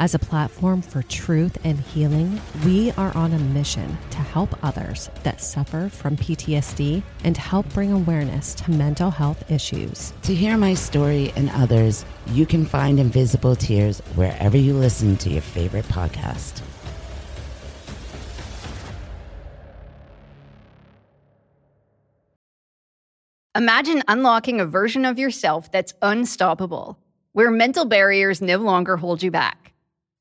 As a platform for truth and healing, we are on a mission to help others that suffer from PTSD and help bring awareness to mental health issues. To hear my story and others, you can find Invisible Tears wherever you listen to your favorite podcast. Imagine unlocking a version of yourself that's unstoppable, where mental barriers no longer hold you back.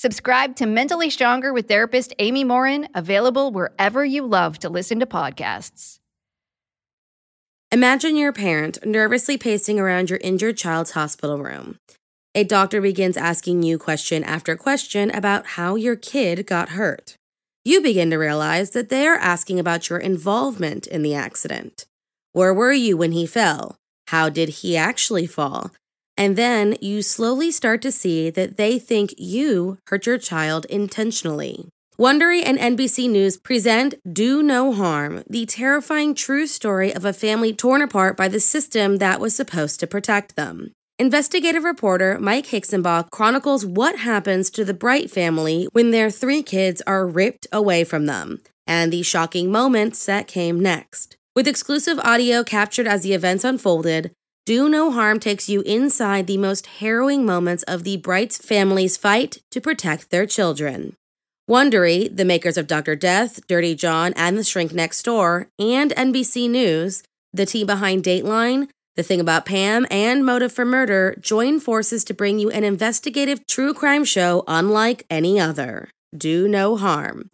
Subscribe to Mentally Stronger with therapist Amy Morin, available wherever you love to listen to podcasts. Imagine you're parent nervously pacing around your injured child's hospital room. A doctor begins asking you question after question about how your kid got hurt. You begin to realize that they are asking about your involvement in the accident. Where were you when he fell? How did he actually fall? And then you slowly start to see that they think you hurt your child intentionally. Wondery and NBC News present Do No Harm, the terrifying true story of a family torn apart by the system that was supposed to protect them. Investigative reporter Mike Hixenbaugh chronicles what happens to the Bright family when their three kids are ripped away from them, and the shocking moments that came next. With exclusive audio captured as the events unfolded, Do No Harm takes you inside the most harrowing moments of the Bright's family's fight to protect their children. Wondery, the makers of Dr. Death, Dirty John, and The Shrink Next Door, and NBC News, the team behind Dateline, The Thing About Pam, and Motive for Murder join forces to bring you an investigative true crime show unlike any other. Do No Harm.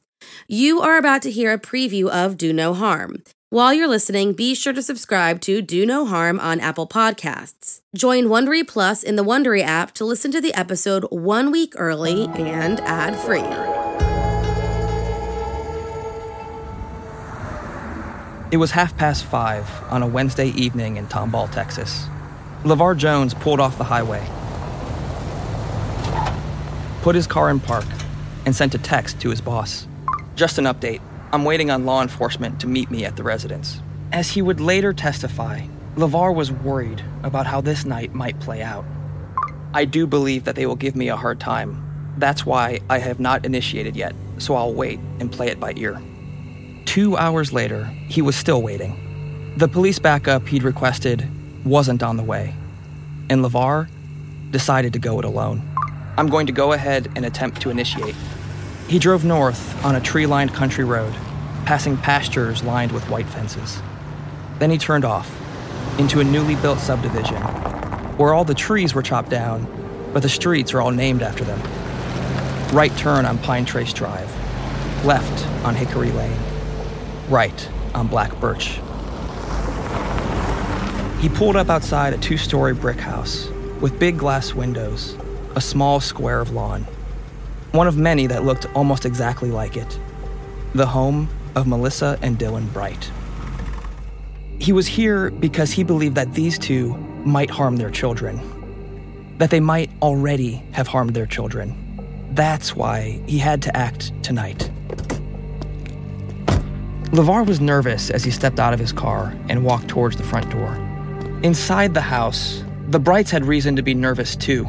You are about to hear a preview of Do No Harm. While you're listening, be sure to subscribe to Do No Harm on Apple Podcasts. Join Wondery Plus in the Wondery app to listen to the episode one week early and ad free. It was half past five on a Wednesday evening in Tomball, Texas. LeVar Jones pulled off the highway, put his car in park, and sent a text to his boss. Just an update. I'm waiting on law enforcement to meet me at the residence. As he would later testify, LeVar was worried about how this night might play out. I do believe that they will give me a hard time. That's why I have not initiated yet, so I'll wait and play it by ear. Two hours later, he was still waiting. The police backup he'd requested wasn't on the way, and LeVar decided to go it alone. I'm going to go ahead and attempt to initiate. He drove north on a tree lined country road, passing pastures lined with white fences. Then he turned off into a newly built subdivision where all the trees were chopped down, but the streets are all named after them. Right turn on Pine Trace Drive, left on Hickory Lane, right on Black Birch. He pulled up outside a two story brick house with big glass windows, a small square of lawn one of many that looked almost exactly like it. The home of Melissa and Dylan Bright. He was here because he believed that these two might harm their children, that they might already have harmed their children. That's why he had to act tonight. LeVar was nervous as he stepped out of his car and walked towards the front door. Inside the house, the Brights had reason to be nervous too.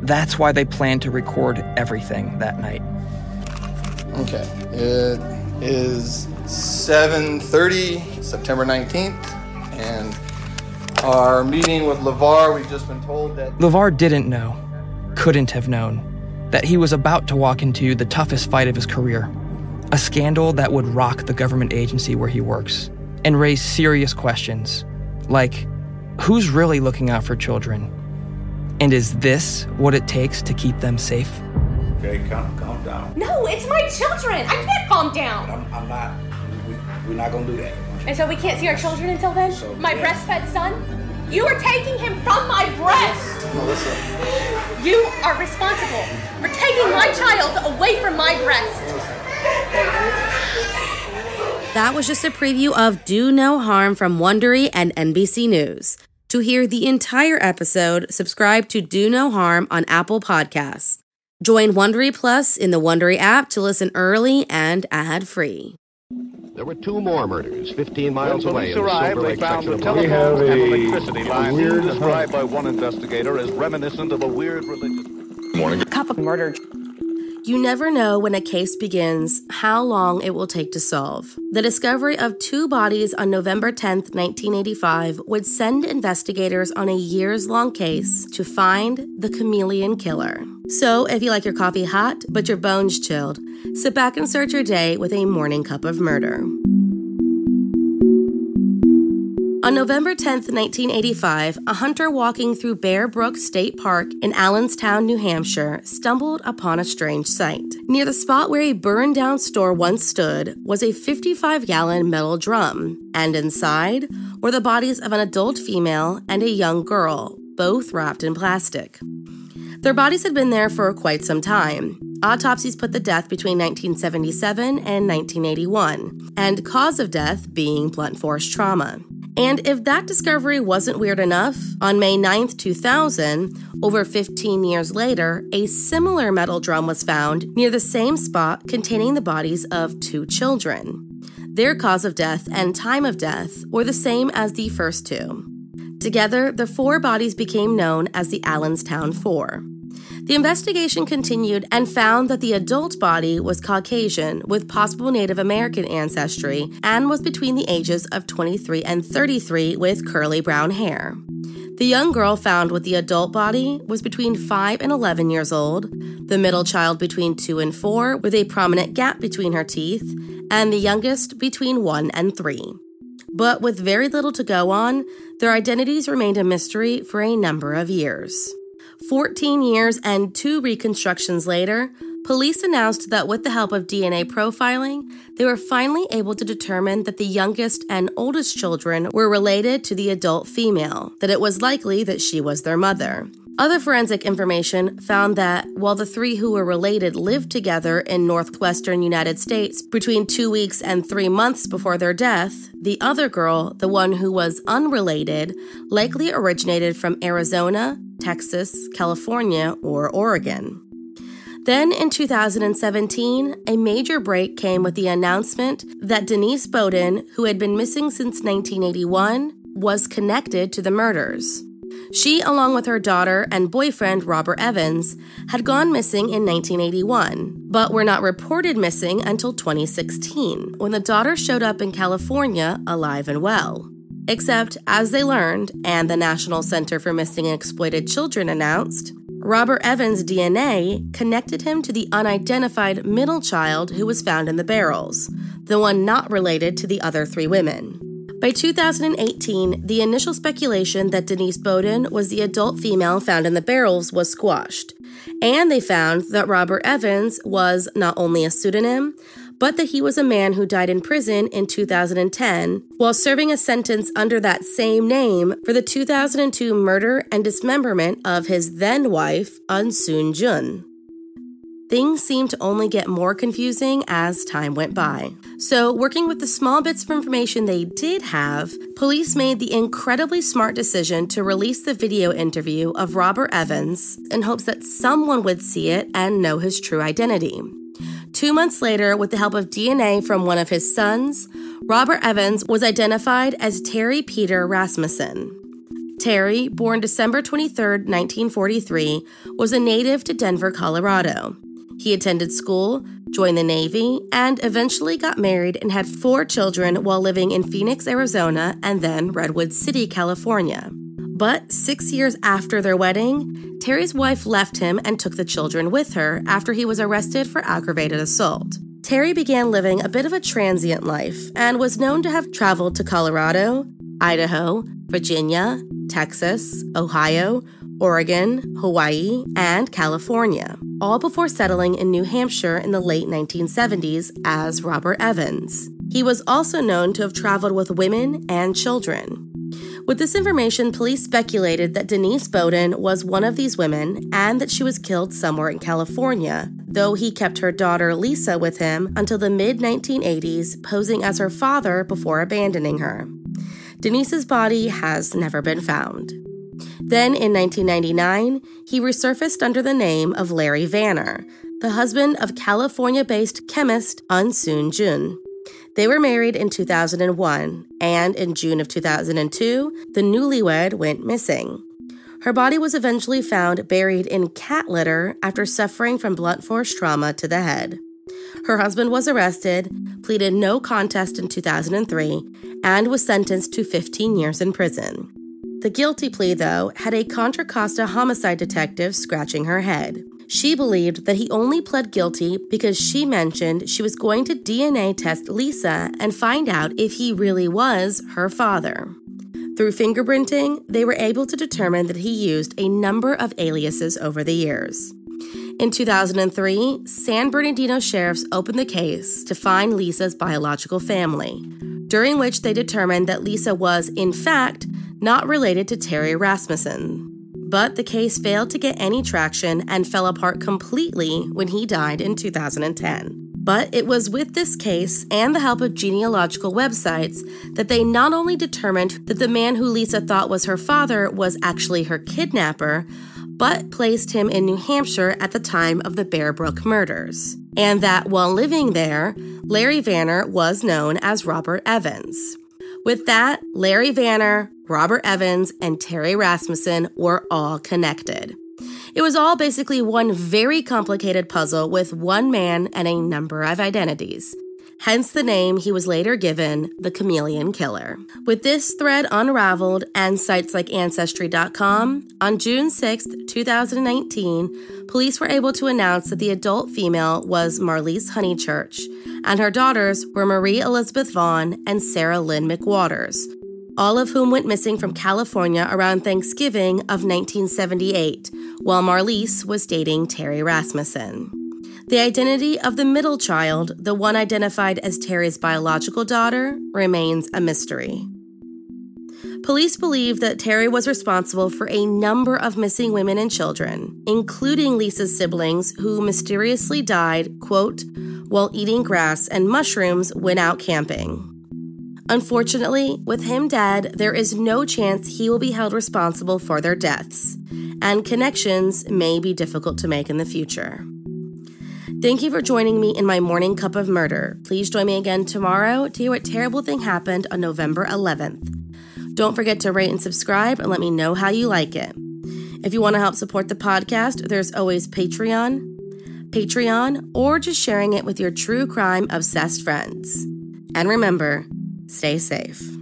That's why they planned to record everything that night. Okay, is 7:30, September 19th, and our meeting with LeVar, we've just been told that LeVar didn't know, couldn't have known, that he was about to walk into the toughest fight of his career a scandal that would rock the government agency where he works and raise serious questions like who's really looking out for children? And is this what it takes to keep them safe? Okay, calm, calm down. No, it's my children. I can't calm down. I'm, I'm not. We, we're not gonna do that. And so we can't see our children until then? So, my yeah. breastfed son? You are taking him from my breast. Melissa, You are responsible for taking my child away from my breast. That was just a preview of Do No Harm from Wondery and NBC News. To hear the entire episode, subscribe to Do No Harm on Apple Podcasts. Join Wondery Plus in the Wondery app to listen early and ad-free. There were two more murders 15 miles When away police in the arrived, Silver they Lake found section the of telephone Washington. and electricity lines described by one investigator as reminiscent of a weird religious. murder. You never know when a case begins how long it will take to solve. The discovery of two bodies on November 10, 1985, would send investigators on a years long case to find the chameleon killer. So, if you like your coffee hot but your bones chilled, sit back and start your day with a morning cup of murder. On November 10, 1985, a hunter walking through Bear Brook State Park in Allenstown, New Hampshire, stumbled upon a strange sight. Near the spot where a burned down store once stood was a 55 gallon metal drum, and inside were the bodies of an adult female and a young girl, both wrapped in plastic. Their bodies had been there for quite some time. Autopsies put the death between 1977 and 1981, and cause of death being blunt force trauma. And if that discovery wasn't weird enough, on May 9th, 2000, over 15 years later, a similar metal drum was found near the same spot containing the bodies of two children. Their cause of death and time of death were the same as the first two. Together, the four bodies became known as the Allenstown Four. The investigation continued and found that the adult body was Caucasian with possible Native American ancestry and was between the ages of 23 and 33 with curly brown hair. The young girl found with the adult body was between 5 and 11 years old, the middle child between 2 and 4 with a prominent gap between her teeth, and the youngest between 1 and 3. But with very little to go on, their identities remained a mystery for a number of years. 14 years and two reconstructions later, police announced that with the help of DNA profiling, they were finally able to determine that the youngest and oldest children were related to the adult female, that it was likely that she was their mother. Other forensic information found that while the three who were related lived together in northwestern United States between two weeks and three months before their death, the other girl, the one who was unrelated, likely originated from Arizona, Texas, California, or Oregon. Then in 2017, a major break came with the announcement that Denise Beaudin, who had been missing since 1981, was connected to the murders. She, along with her daughter and boyfriend Robert Evans, had gone missing in 1981, but were not reported missing until 2016, when the daughter showed up in California alive and well. Except, as they learned, and the National Center for Missing and Exploited Children announced, Robert Evans' DNA connected him to the unidentified middle child who was found in the barrels, the one not related to the other three women. By 2018, the initial speculation that Denise Beaudin was the adult female found in the barrels was squashed, and they found that Robert Evans was not only a pseudonym, but that he was a man who died in prison in 2010 while serving a sentence under that same name for the 2002 murder and dismemberment of his then wife, Eunsoon Jun. things seemed to only get more confusing as time went by. So, working with the small bits of information they did have, police made the incredibly smart decision to release the video interview of Robert Evans in hopes that someone would see it and know his true identity. Two months later, with the help of DNA from one of his sons, Robert Evans was identified as Terry Peter Rasmussen. Terry, born December 23, 1943, was a native to Denver, Colorado. He attended school, joined the Navy, and eventually got married and had four children while living in Phoenix, Arizona, and then Redwood City, California. But six years after their wedding, Terry's wife left him and took the children with her after he was arrested for aggravated assault. Terry began living a bit of a transient life and was known to have traveled to Colorado, Idaho, Virginia, Texas, Ohio, Oregon, Hawaii, and California, all before settling in New Hampshire in the late 1970s as Robert Evans. He was also known to have traveled with women and children. With this information, police speculated that Denise Beaudin was one of these women and that she was killed somewhere in California, though he kept her daughter Lisa with him until the mid 1980s, posing as her father before abandoning her. Denise's body has never been found. Then in 1999, he resurfaced under the name of Larry Vanner, the husband of California based chemist Eunsoon Jun. They were married in 2001, and in June of 2002, the newlywed went missing. Her body was eventually found buried in cat litter after suffering from blunt force trauma to the head. Her husband was arrested, pleaded no contest in 2003, and was sentenced to 15 years in prison. The guilty plea, though, had a Contra Costa homicide detective scratching her head. She believed that he only pled guilty because she mentioned she was going to DNA test Lisa and find out if he really was her father. Through fingerprinting, they were able to determine that he used a number of aliases over the years. In 2003, San Bernardino sheriffs opened the case to find Lisa's biological family, during which they determined that Lisa was, in fact, not related to Terry Rasmussen. But the case failed to get any traction and fell apart completely when he died in 2010. But it was with this case and the help of genealogical websites that they not only determined that the man who Lisa thought was her father was actually her kidnapper, but placed him in New Hampshire at the time of the Bear Brook murders. And that while living there, Larry Vanner was known as Robert Evans. With that, Larry Vanner, Robert Evans, and Terry Rasmussen were all connected. It was all basically one very complicated puzzle with one man and a number of identities. Hence the name he was later given, the Chameleon Killer. With this thread unraveled and sites like Ancestry.com, on June 6, 2019, police were able to announce that the adult female was Marlise Honeychurch, and her daughters were Marie Elizabeth Vaughn and Sarah Lynn McWaters, all of whom went missing from California around Thanksgiving of 1978, while Marlise was dating Terry Rasmussen. The identity of the middle child, the one identified as Terry's biological daughter, remains a mystery. Police believe that Terry was responsible for a number of missing women and children, including Lisa's siblings who mysteriously died, quote, while eating grass and mushrooms when out camping. Unfortunately, with him dead, there is no chance he will be held responsible for their deaths, and connections may be difficult to make in the future. Thank you for joining me in my morning cup of murder. Please join me again tomorrow to hear what terrible thing happened on November 11th. Don't forget to rate and subscribe and let me know how you like it. If you want to help support the podcast, there's always Patreon, Patreon, or just sharing it with your true crime obsessed friends. And remember, stay safe.